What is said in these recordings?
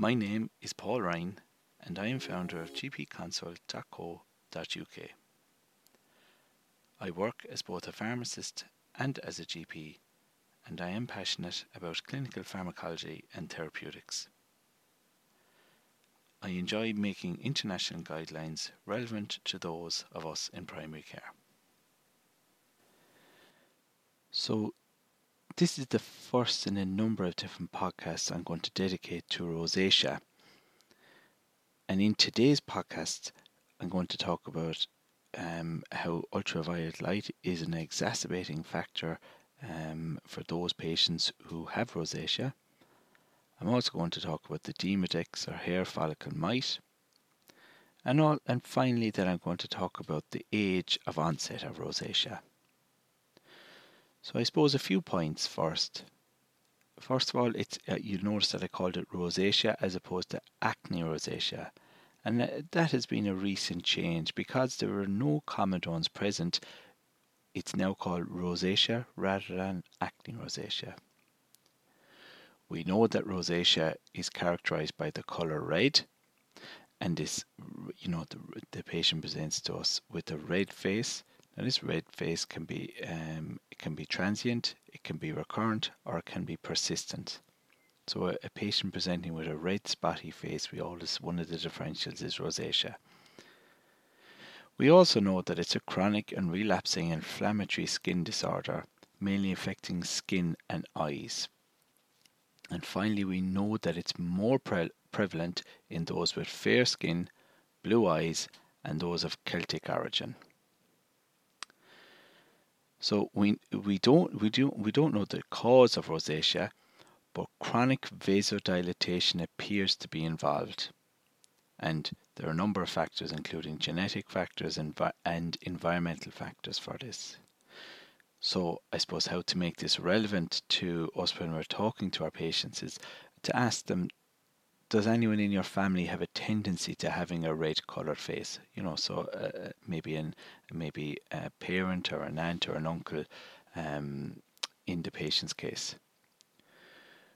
My name is Paul Ryan, and I am founder of gpconsult.co.uk. I work as both a pharmacist and as a GP, and I am passionate about clinical pharmacology and therapeutics. I enjoy making international guidelines relevant to those of us in primary care. So, this is the first in a number of different podcasts I'm going to dedicate to rosacea. And in today's podcast, I'm going to talk about um, how ultraviolet light is an exacerbating factor um, for those patients who have rosacea. I'm also going to talk about the Demodex or hair follicle mite. And, all, and finally, then I'm going to talk about the age of onset of rosacea. So I suppose a few points first. First of all, it's uh, you notice that I called it rosacea as opposed to acne rosacea, and that has been a recent change because there were no comedones present. It's now called rosacea rather than acne rosacea. We know that rosacea is characterized by the color red, and this, you know, the, the patient presents to us with a red face now this red face can be um, it can be transient, it can be recurrent, or it can be persistent. So a, a patient presenting with a red spotty face, we always one of the differentials is rosacea. We also know that it's a chronic and relapsing inflammatory skin disorder, mainly affecting skin and eyes. And finally, we know that it's more pre- prevalent in those with fair skin, blue eyes, and those of Celtic origin. So we we don't we do we don't know the cause of rosacea, but chronic vasodilatation appears to be involved, and there are a number of factors, including genetic factors and and environmental factors for this. So I suppose how to make this relevant to us when we're talking to our patients is to ask them does anyone in your family have a tendency to having a red colored face? You know, so uh, maybe an maybe a parent or an aunt or an uncle um, in the patient's case.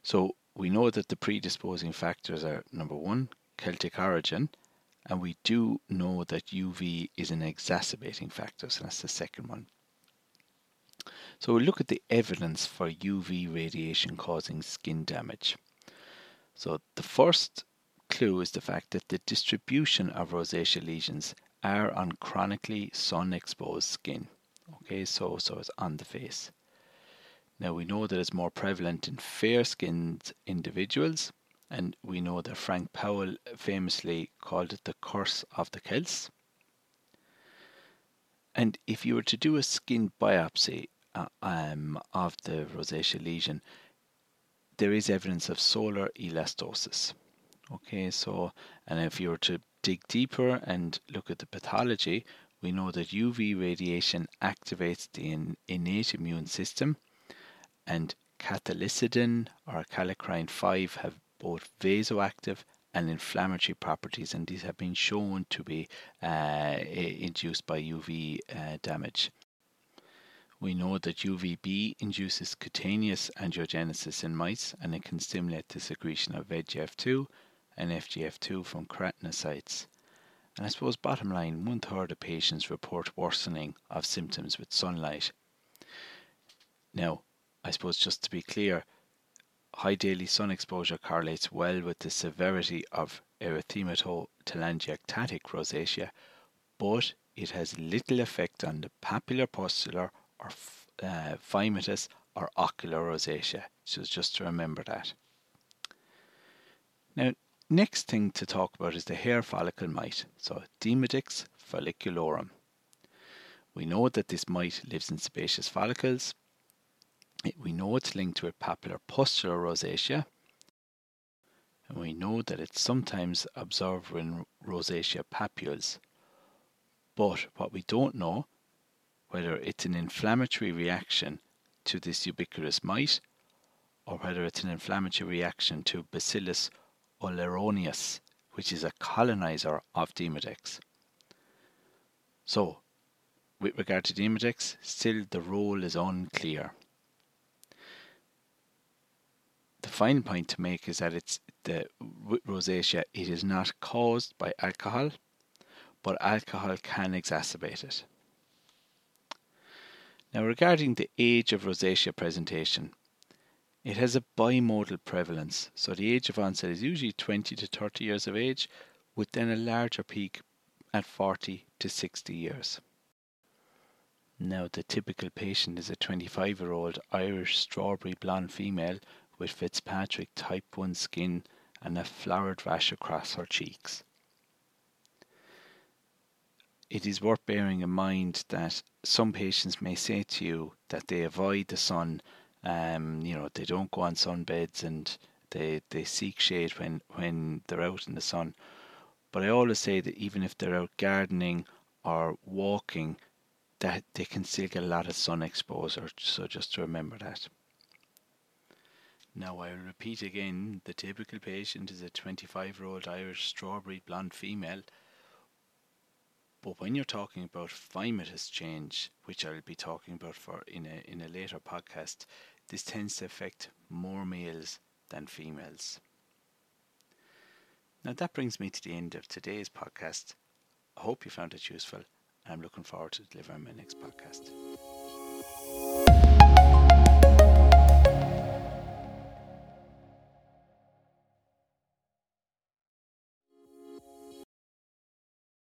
So we know that the predisposing factors are number one, Celtic origin, and we do know that UV is an exacerbating factor, so that's the second one. So we'll look at the evidence for UV radiation causing skin damage. So the first clue is the fact that the distribution of rosacea lesions are on chronically sun exposed skin. Okay, so so it's on the face. Now we know that it's more prevalent in fair skinned individuals, and we know that Frank Powell famously called it the curse of the Celts. And if you were to do a skin biopsy uh, um, of the rosacea lesion, there is evidence of solar elastosis. Okay, so, and if you were to dig deeper and look at the pathology, we know that UV radiation activates the innate immune system, and cathelicidin or kallikrein 5 have both vasoactive and inflammatory properties, and these have been shown to be uh, induced by UV uh, damage. We know that UVB induces cutaneous angiogenesis in mice and it can stimulate the secretion of VEGF2 and FGF2 from keratinocytes. And I suppose, bottom line, one third of patients report worsening of symptoms with sunlight. Now, I suppose just to be clear, high daily sun exposure correlates well with the severity of erythematotelangiectatic rosacea, but it has little effect on the papulopustular or uh, or ocular rosacea. So just to remember that. Now, next thing to talk about is the hair follicle mite, so Demodex folliculorum. We know that this mite lives in sebaceous follicles. We know it's linked to a papulopustular rosacea. And we know that it's sometimes observed in rosacea papules. But what we don't know whether it's an inflammatory reaction to this ubiquitous mite or whether it's an inflammatory reaction to Bacillus oleronius, which is a colonizer of Demodex. So, with regard to Demodex, still the role is unclear. The final point to make is that it's the with rosacea it is not caused by alcohol, but alcohol can exacerbate it. Now regarding the age of rosacea presentation, it has a bimodal prevalence, so the age of onset is usually 20 to 30 years of age, with then a larger peak at 40 to 60 years. Now, the typical patient is a 25 year old Irish strawberry blonde female with Fitzpatrick type 1 skin and a flowered rash across her cheeks. It is worth bearing in mind that some patients may say to you that they avoid the sun, um, you know, they don't go on sunbeds and they, they seek shade when, when they're out in the sun. But I always say that even if they're out gardening or walking, that they can still get a lot of sun exposure. So just to remember that. Now I'll repeat again, the typical patient is a 25 year old Irish strawberry blonde female. But when you're talking about phymatous change, which I'll be talking about for in a in a later podcast, this tends to affect more males than females. Now that brings me to the end of today's podcast. I hope you found it useful. I'm looking forward to delivering my next podcast.